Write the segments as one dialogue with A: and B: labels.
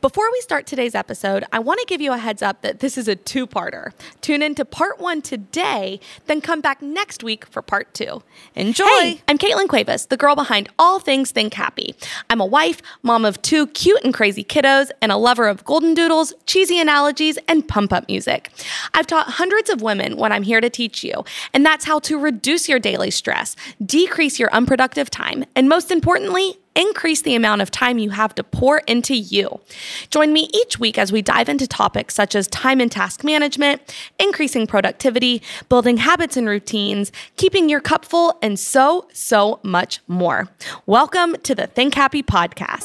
A: Before we start today's episode, I want to give you a heads up that this is a two parter. Tune in to part one today, then come back next week for part two. Enjoy! Hey, I'm Caitlin Cuevas, the girl behind all things Think Happy. I'm a wife, mom of two cute and crazy kiddos, and a lover of golden doodles, cheesy analogies, and pump up music. I've taught hundreds of women what I'm here to teach you, and that's how to reduce your daily stress, decrease your unproductive time, and most importantly, increase the amount of time you have to pour into you. Join me each week as we dive into topics such as time and task management, increasing productivity, building habits and routines, keeping your cup full, and so, so much more. Welcome to the Think Happy Podcast.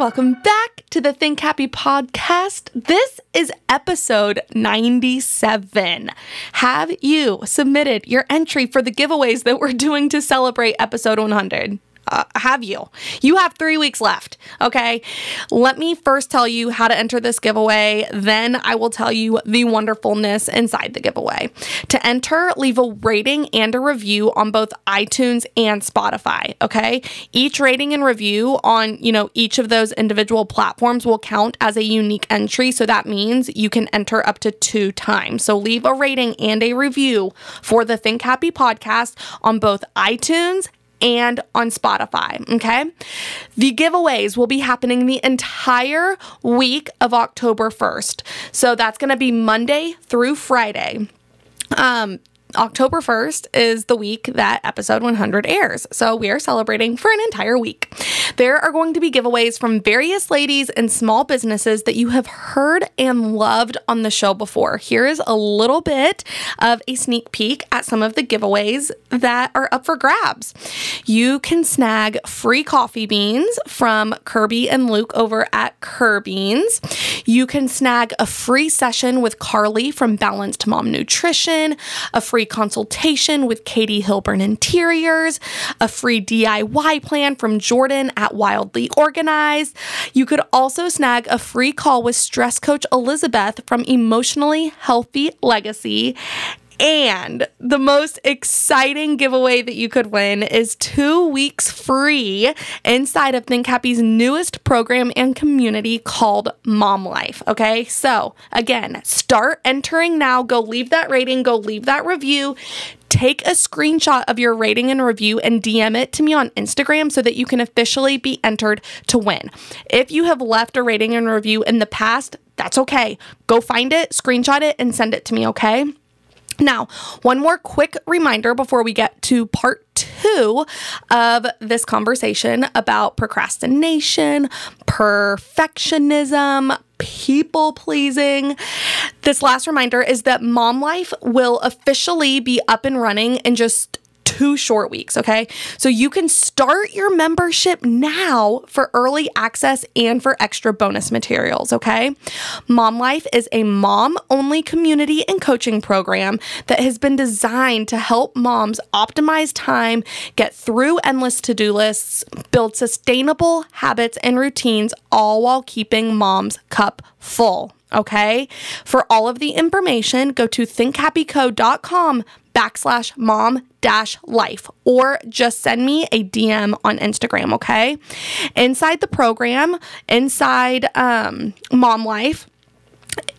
A: Welcome back to the Think Happy podcast. This is episode 97. Have you submitted your entry for the giveaways that we're doing to celebrate episode 100? Uh, have you? You have three weeks left. Okay. Let me first tell you how to enter this giveaway. Then I will tell you the wonderfulness inside the giveaway. To enter, leave a rating and a review on both iTunes and Spotify. Okay. Each rating and review on, you know, each of those individual platforms will count as a unique entry. So that means you can enter up to two times. So leave a rating and a review for the Think Happy podcast on both iTunes and on Spotify. Okay. The giveaways will be happening the entire week of October 1st. So that's going to be Monday through Friday. Um, October 1st is the week that episode 100 airs. So we are celebrating for an entire week. There are going to be giveaways from various ladies and small businesses that you have heard and loved on the show before. Here is a little bit of a sneak peek at some of the giveaways that are up for grabs. You can snag free coffee beans from Kirby and Luke over at Kirbeans. You can snag a free session with Carly from Balanced Mom Nutrition, a free consultation with Katie Hilburn Interiors, a free DIY plan from Jordan at Wildly Organized. You could also snag a free call with stress coach Elizabeth from Emotionally Healthy Legacy and the most exciting giveaway that you could win is two weeks free inside of Think Happy's newest program and community called Mom Life. Okay, so again, start entering now. Go leave that rating, go leave that review take a screenshot of your rating and review and DM it to me on Instagram so that you can officially be entered to win. If you have left a rating and review in the past, that's okay. Go find it, screenshot it, and send it to me, okay? Now, one more quick reminder before we get to part two of this conversation about procrastination, perfectionism, people pleasing. This last reminder is that Mom Life will officially be up and running in just two short weeks, okay? So you can start your membership now for early access and for extra bonus materials, okay? Mom Life is a mom only community and coaching program that has been designed to help moms optimize time, get through endless to do lists, build sustainable habits and routines, all while keeping mom's cup full okay? For all of the information, go to thinkhappyco.com backslash mom dash life or just send me a DM on Instagram, okay? Inside the program, inside um, Mom Life,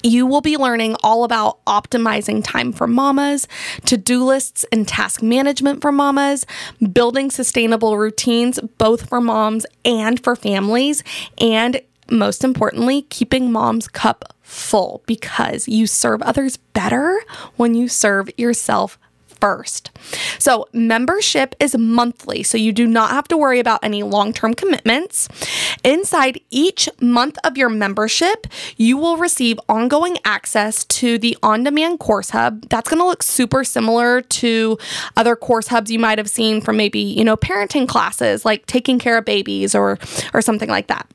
A: you will be learning all about optimizing time for mamas, to do lists and task management for mamas, building sustainable routines both for moms and for families, and most importantly, keeping mom's cup full because you serve others better when you serve yourself first. So, membership is monthly, so you do not have to worry about any long term commitments. Inside each month of your membership, you will receive ongoing access to the on demand course hub. That's going to look super similar to other course hubs you might have seen from maybe, you know, parenting classes like taking care of babies or or something like that.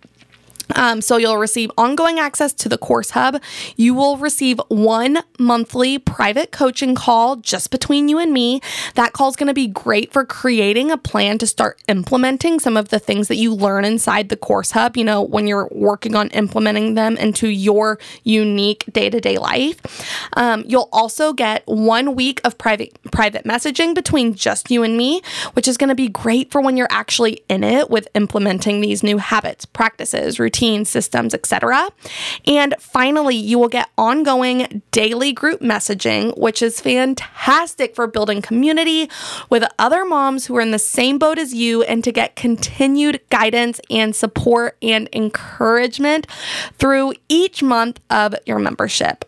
A: Um, so you'll receive ongoing access to the course hub. You will receive one monthly private coaching call just between you and me. That call is going to be great for creating a plan to start implementing some of the things that you learn inside the course hub. You know, when you're working on implementing them into your unique day to day life. Um, you'll also get one week of private private messaging between just you and me, which is going to be great for when you're actually in it with implementing these new habits, practices, routines routines, systems, etc. And finally, you will get ongoing daily group messaging, which is fantastic for building community with other moms who are in the same boat as you and to get continued guidance and support and encouragement through each month of your membership.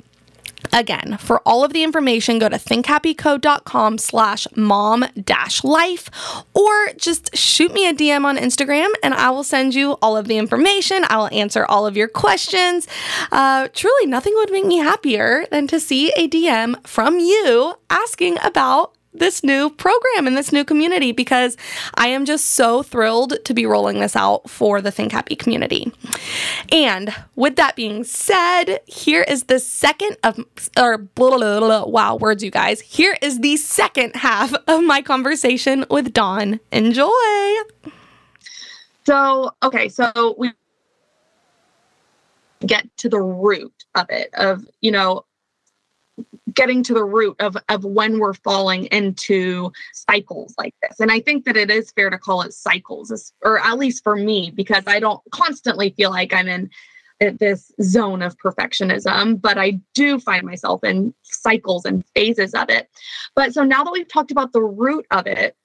A: Again, for all of the information, go to thinkhappyco.com slash mom dash life or just shoot me a DM on Instagram and I will send you all of the information. I will answer all of your questions. Uh, truly, nothing would make me happier than to see a DM from you asking about this new program and this new community because I am just so thrilled to be rolling this out for the Think Happy community. And with that being said, here is the second of, or blah, blah, blah, wow, words, you guys. Here is the second half of my conversation with Dawn. Enjoy.
B: So, okay, so we get to the root of it, of, you know, getting to the root of, of when we're falling into cycles like this. And I think that it is fair to call it cycles, or at least for me, because I don't constantly feel like I'm in this zone of perfectionism, but I do find myself in cycles and phases of it. But so now that we've talked about the root of it,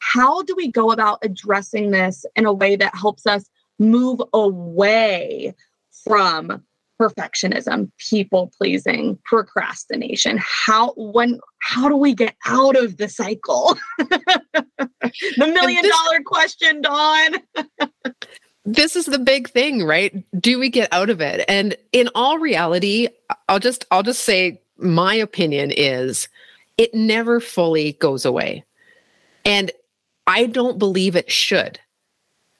B: how do we go about addressing this in a way that helps us move away from perfectionism people pleasing procrastination. How when how do we get out of the cycle? The million this, dollar question dawn.
C: This is the big thing right? Do we get out of it? And in all reality i'll just i'll just say my opinion is it never fully goes away. And i don't believe it should.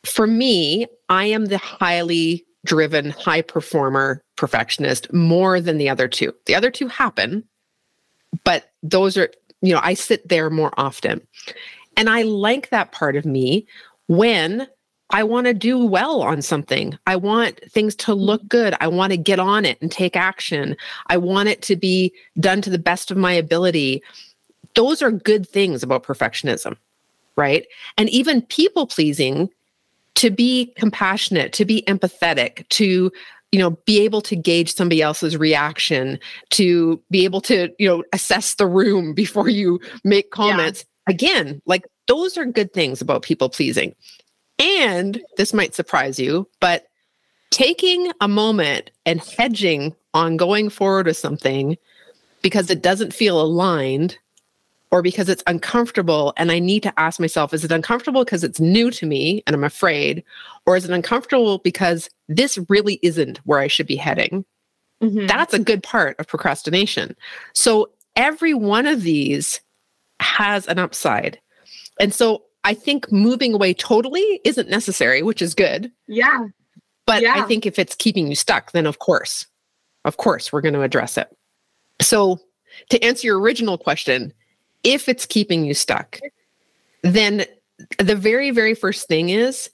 C: For me i am the highly driven high performer perfectionist more than the other two. The other two happen, but those are, you know, I sit there more often. And I like that part of me when I want to do well on something. I want things to look good. I want to get on it and take action. I want it to be done to the best of my ability. Those are good things about perfectionism, right? And even people pleasing to be compassionate, to be empathetic, to you know be able to gauge somebody else's reaction to be able to you know assess the room before you make comments yeah. again like those are good things about people pleasing and this might surprise you but taking a moment and hedging on going forward with something because it doesn't feel aligned or because it's uncomfortable and I need to ask myself, is it uncomfortable because it's new to me and I'm afraid? Or is it uncomfortable because this really isn't where I should be heading? Mm-hmm. That's a good part of procrastination. So every one of these has an upside. And so I think moving away totally isn't necessary, which is good.
B: Yeah.
C: But
B: yeah.
C: I think if it's keeping you stuck, then of course, of course, we're going to address it. So to answer your original question, if it's keeping you stuck, then the very, very first thing is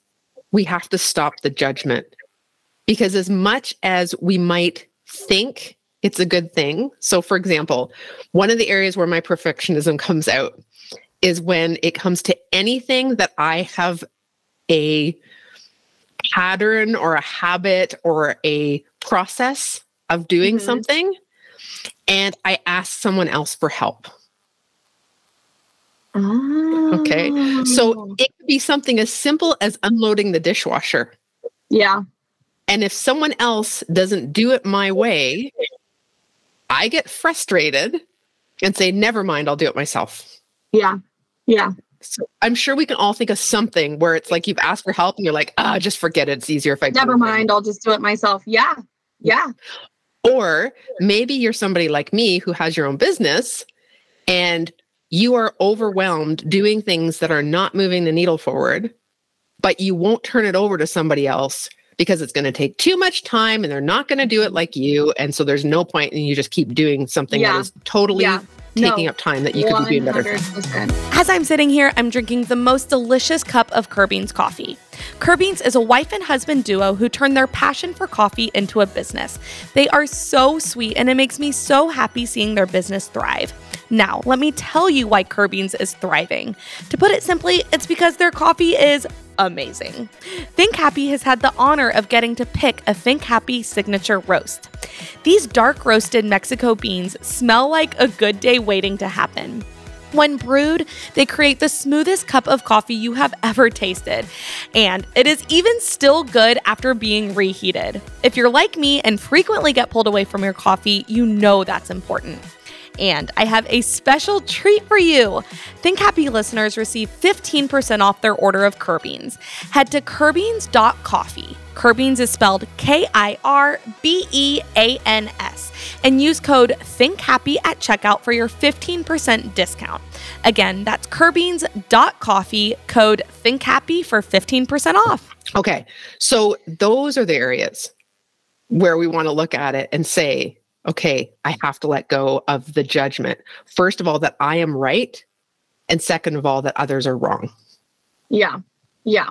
C: we have to stop the judgment. Because as much as we might think it's a good thing, so for example, one of the areas where my perfectionism comes out is when it comes to anything that I have a pattern or a habit or a process of doing mm-hmm. something and I ask someone else for help.
B: Oh.
C: Okay. So oh. it could be something as simple as unloading the dishwasher.
B: Yeah.
C: And if someone else doesn't do it my way, I get frustrated and say, never mind, I'll do it myself.
B: Yeah. Yeah.
C: So I'm sure we can all think of something where it's like you've asked for help and you're like, ah, just forget it. It's easier if I
B: never mind, I'll just do it myself. Yeah. Yeah.
C: Or maybe you're somebody like me who has your own business and you are overwhelmed doing things that are not moving the needle forward, but you won't turn it over to somebody else because it's going to take too much time and they're not going to do it like you. And so there's no point and you just keep doing something
B: Yeah.
C: that is totally
B: Yeah.
C: taking
B: No,
C: up time that you could be doing better.
A: As I'm sitting here, I'm drinking the most delicious cup of Kirbeans coffee. Kirbeans is a wife and husband duo who turned their passion for coffee into a business. They are so sweet, and it makes me so happy seeing their business thrive. Now, let me tell you why Kirbeans is thriving. To put it simply, it's because their coffee is amazing. Think Happy has had the honor of getting to pick a Think Happy signature roast. These dark roasted Mexico beans smell like a good day waiting to happen. When brewed, they create the smoothest cup of coffee you have ever tasted. And it is even still good after being reheated. If you're like me and frequently get pulled away from your coffee, you know that's important. And I have a special treat for you. Think Happy listeners receive 15% off their order of Kirbeans. Head to Kirbeans.coffee. Kirbeans is spelled K I R B E A N S and use code ThinkHappy at checkout for your 15% discount. Again, that's Kirbeans.coffee, code ThinkHappy for 15% off.
C: Okay. So those are the areas where we want to look at it and say, okay, I have to let go of the judgment. First of all, that I am right. And second of all, that others are wrong.
B: Yeah. Yeah.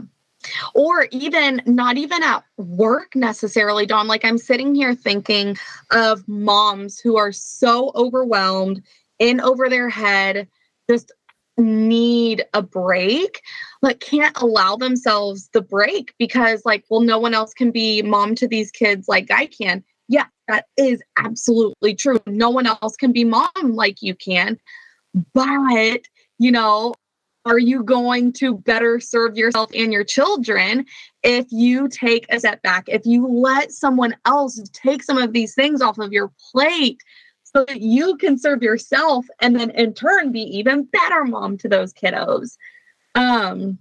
B: Or even not even at work necessarily, Dawn. Like I'm sitting here thinking of moms who are so overwhelmed, in over their head, just need a break, but can't allow themselves the break because, like, well, no one else can be mom to these kids like I can. Yeah, that is absolutely true. No one else can be mom like you can. But, you know, are you going to better serve yourself and your children if you take a step back, if you let someone else take some of these things off of your plate so that you can serve yourself and then in turn be even better mom to those kiddos? Um,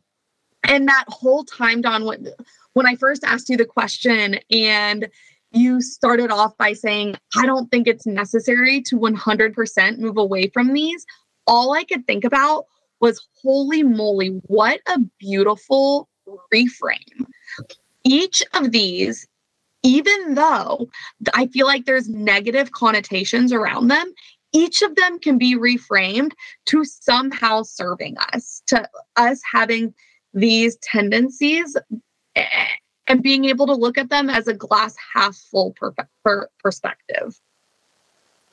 B: and that whole time, Dawn, when, when I first asked you the question and you started off by saying, I don't think it's necessary to 100% move away from these, all I could think about was holy moly, what a beautiful reframe. Each of these, even though I feel like there's negative connotations around them, each of them can be reframed to somehow serving us, to us having these tendencies eh, and being able to look at them as a glass half full per- per- perspective.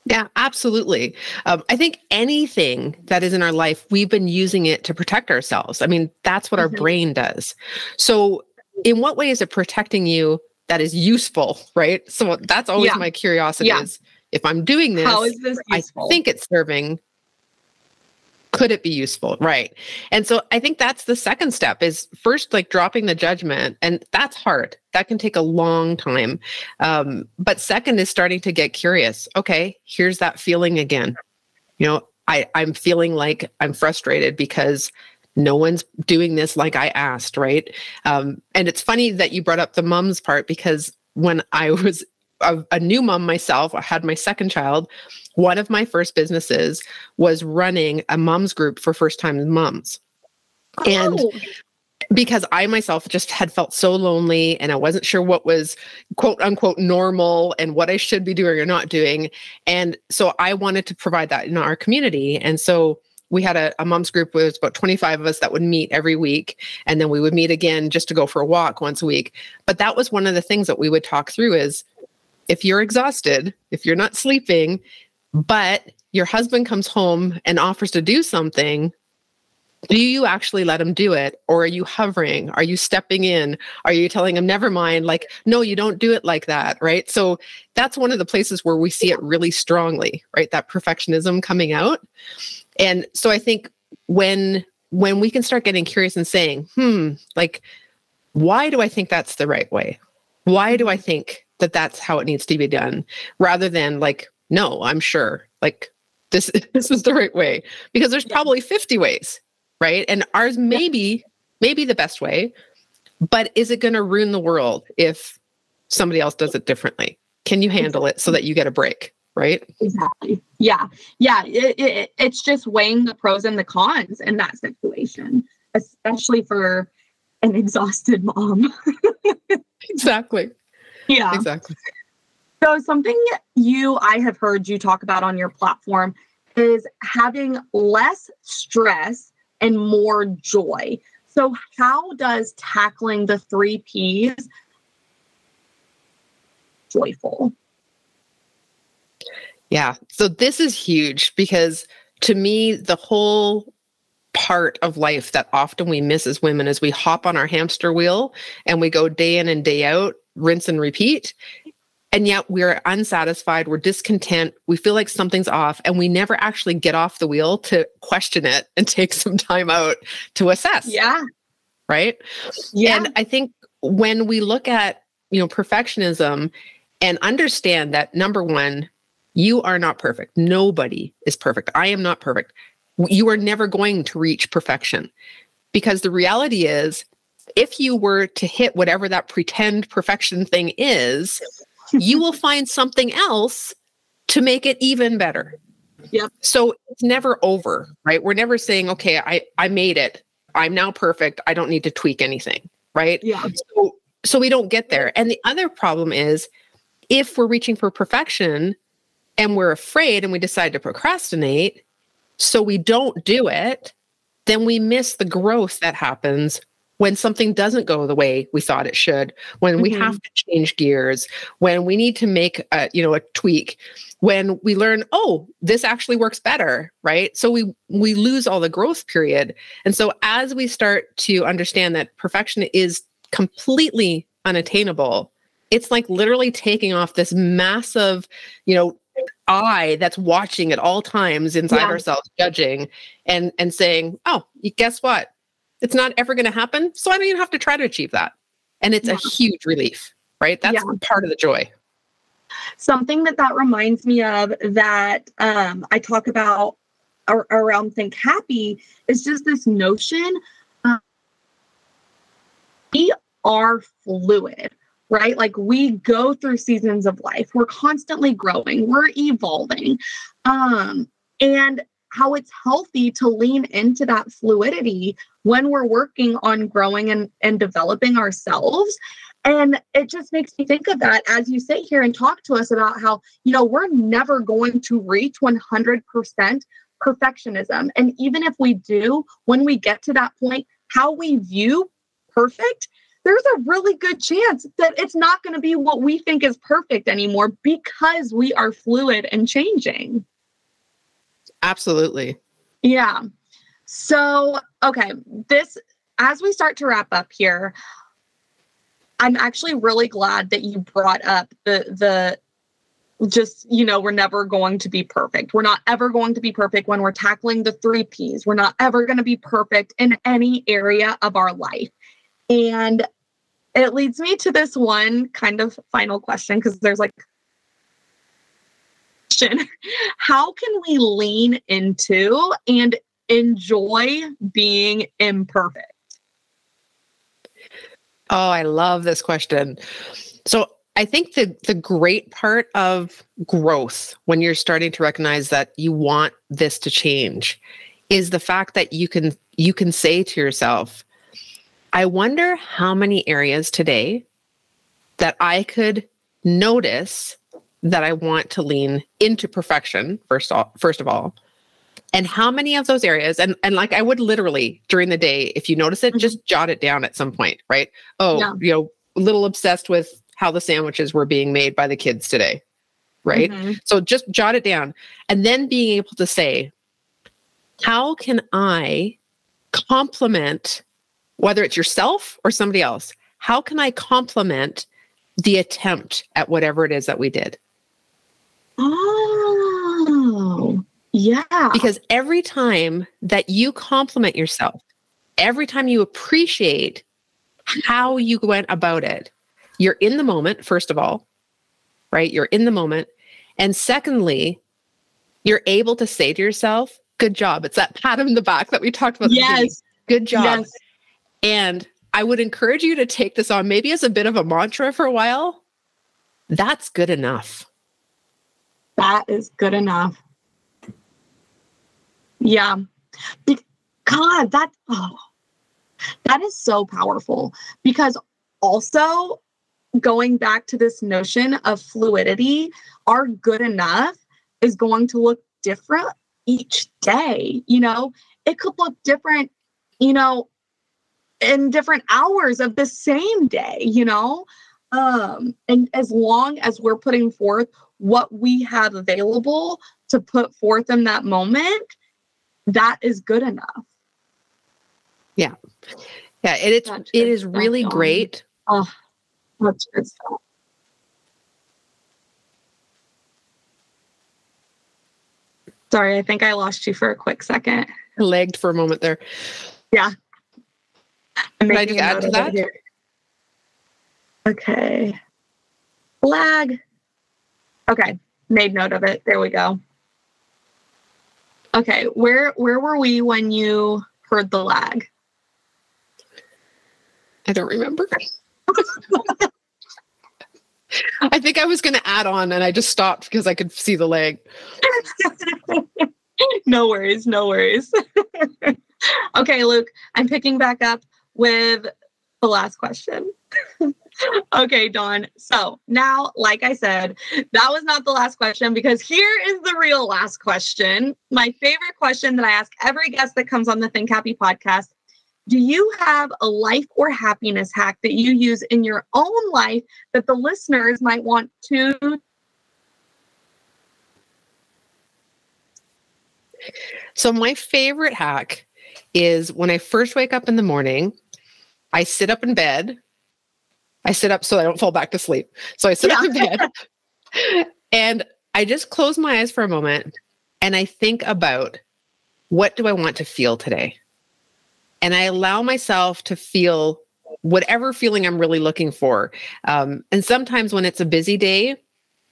C: Yeah, absolutely. Um, I think anything that is in our life, we've been using it to protect ourselves. I mean, that's what our
B: Mhm.
C: brain does. So, in what way is it protecting you that is useful, right? So, that's always
B: Yeah.
C: my curiosity
B: Yeah.
C: is if I'm doing this,
B: How is this
C: I think it's serving. Could it be useful? Right. And so I think that's the second step is first like dropping the judgment. And that's hard. That can take a long time. Um, but second is starting to get curious. Okay, here's that feeling again. You know, I, I'm feeling like I'm frustrated because no one's doing this like I asked, right? Um, and it's funny that you brought up the mums part because when I was a, a new mom myself, I had my second child. One of my first businesses was running a moms group for first time moms. And
B: Oh,
C: because I myself just had felt so lonely and I wasn't sure what was quote unquote normal and what I should be doing or not doing. And so I wanted to provide that in our community. And so we had a, a mom's group with about 25 of us that would meet every week. And then we would meet again just to go for a walk once a week. But that was one of the things that we would talk through is if you're exhausted, if you're not sleeping, but your husband comes home and offers to do something, do you actually let him do it? Or are you hovering? Are you stepping in? Are you telling him never mind like no you don't do it like that right? So that's one of the places where we see it really strongly right? That perfectionism coming out. And so i think when when we can start getting curious and saying hmm like why do i think that's the right way? Why do i think that that's how it needs to be done rather than like no i'm sure like this this is the right way because there's probably 50 ways right and ours maybe maybe the best way but is it going to ruin the world if somebody else does it differently can you handle it so that you get a break right
B: exactly. Yeah. Yeah. It, it, it's just weighing the pros and the cons in that situation, especially for an exhausted mom.
C: exactly.
B: Yeah.
C: Exactly.
B: So, something you, I have heard you talk about on your platform is having less stress and more joy. So, how does tackling the three P's joyful?
C: Yeah. So, this is huge because to me, the whole part of life that often we miss as women is we hop on our hamster wheel and we go day in and day out, rinse and repeat. And yet we're unsatisfied, we're discontent, we feel like something's off, and we never actually get off the wheel to question it and take some time out to assess.
B: Yeah.
C: Right.
B: Yeah.
C: And I think when we look at, you know, perfectionism and understand that number one, you are not perfect. Nobody is perfect. I am not perfect. You are never going to reach perfection because the reality is, if you were to hit whatever that pretend perfection thing is, you will find something else to make it even better.
B: Yep.
C: So it's never over, right? We're never saying, okay, I, I made it. I'm now perfect. I don't need to tweak anything, right?
B: Yeah.
C: So, so we don't get there. And the other problem is if we're reaching for perfection and we're afraid and we decide to procrastinate, so we don't do it, then we miss the growth that happens when something doesn't go the way we thought it should when mm-hmm. we have to change gears when we need to make a you know a tweak when we learn oh this actually works better right so we we lose all the growth period and so as we start to understand that perfection is completely unattainable it's like literally taking off this massive you know eye that's watching at all times inside yeah. ourselves judging and and saying oh guess what it's not ever going to happen so i don't even have to try to achieve that and it's yeah. a huge relief right that's yeah. part of the joy
B: something that that reminds me of that um, i talk about ar- around think happy is just this notion um, we are fluid right? Like we go through seasons of life. We're constantly growing, we're evolving. Um, and how it's healthy to lean into that fluidity when we're working on growing and, and developing ourselves. And it just makes me think of that as you sit here and talk to us about how, you know, we're never going to reach 100% perfectionism. And even if we do, when we get to that point, how we view perfect there's a really good chance that it's not going to be what we think is perfect anymore because we are fluid and changing.
C: Absolutely.
B: Yeah. So, okay, this, as we start to wrap up here, I'm actually really glad that you brought up the, the, just you know we're never going to be perfect. We're not ever going to be perfect when we're tackling the three p's. We're not ever going to be perfect in any area of our life. And it leads me to this one kind of final question because there's like how can we lean into and enjoy being imperfect
C: oh i love this question so i think the the great part of growth when you're starting to recognize that you want this to change is the fact that you can you can say to yourself I wonder how many areas today that I could notice that I want to lean into perfection first all, first of all. And how many of those areas and and like I would literally during the day if you notice it mm-hmm. just jot it down at some point, right? Oh, yeah. you know, a little obsessed with how the sandwiches were being made by the kids today. Right? Mm-hmm. So just jot it down and then being able to say how can I complement whether it's yourself or somebody else, how can I complement the attempt at whatever it is that we did?
B: Oh, yeah.
C: Because every time that you compliment yourself, every time you appreciate how you went about it, you're in the moment, first of all, right? You're in the moment. And secondly, you're able to say to yourself, good job. It's that pat on the back that we talked about.
B: Yes.
C: Good job. Yes. And I would encourage you to take this on maybe as a bit of a mantra for a while. That's good enough.
B: That is good enough. Yeah. God, that oh That is so powerful because also going back to this notion of fluidity, our good enough is going to look different each day. You know, it could look different, you know, in different hours of the same day, you know? Um, and as long as we're putting forth what we have available to put forth in that moment, that is good enough.
C: Yeah. Yeah. It, it's, it is really great.
B: Oh, that's good stuff. Sorry, I think I lost you for a quick second.
C: Lagged for a moment there.
B: Yeah.
C: Can I just add to that?
B: Okay. Lag. Okay. Made note of it. There we go. Okay. Where where were we when you heard the lag?
C: I don't remember. I think I was going to add on and I just stopped because I could see the lag.
B: no worries. No worries. okay, Luke, I'm picking back up with the last question. okay, Dawn. So now, like I said, that was not the last question because here is the real last question. My favorite question that I ask every guest that comes on the Think Happy podcast do you have a life or happiness hack that you use in your own life that the listeners might want to?
C: So, my favorite hack is when I first wake up in the morning, I sit up in bed. I sit up so I don't fall back to sleep. So, I sit yeah. up in bed and I just close my eyes for a moment and I think about what do I want to feel today? and I allow myself to feel whatever feeling I'm really looking for. Um, and sometimes when it's a busy day,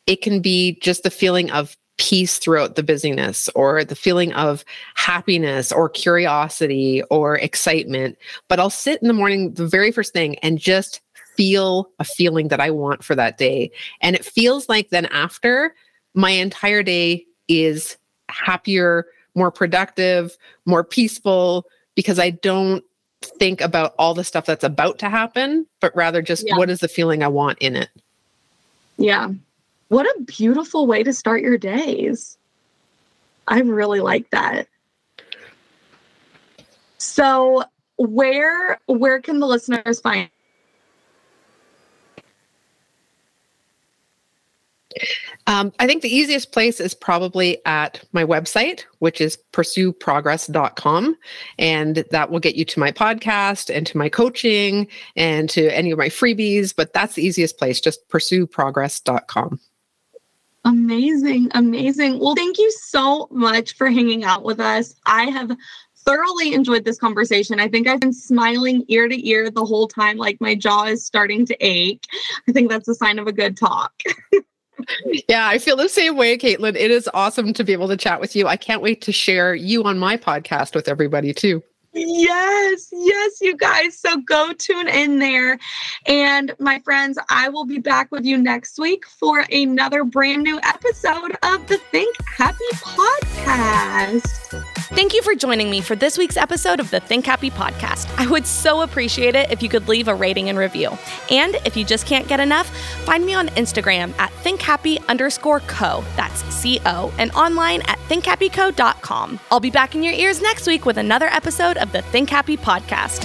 C: it can be just the feeling of peace throughout the busyness or the feeling of happiness or curiosity or excitement. But I'll sit in the morning, the very first thing, and just feel a feeling that I want for that day. And it feels like then after my entire day is happier, more productive, more peaceful, because I don't think about all the stuff that's about to happen, but rather just yeah. what is the feeling I want in it.
B: Yeah. What a beautiful way to start your days. I really like that. So, where where can the listeners find
C: Um, I think the easiest place is probably at my website, which is pursueprogress.com. And that will get you to my podcast and to my coaching and to any of my freebies. But that's the easiest place, just pursueprogress.com.
B: Amazing. Amazing. Well, thank you so much for hanging out with us. I have thoroughly enjoyed this conversation. I think I've been smiling ear to ear the whole time, like my jaw is starting to ache. I think that's a sign of a good talk.
C: yeah, I feel the same way, Caitlin. It is awesome to be able to chat with you. I can't wait to share you on my podcast with everybody too.
B: Yes, yes, you guys. So go tune in there. And my friends, I will be back with you next week for another brand new episode of the Think Happy podcast.
A: Thank you for joining me for this week's episode of the Think Happy podcast. I would so appreciate it if you could leave a rating and review. And if you just can't get enough, find me on Instagram at thinkhappy underscore co. That's C O, and online at thinkhappyco.com. I'll be back in your ears next week with another episode of the Think Happy podcast.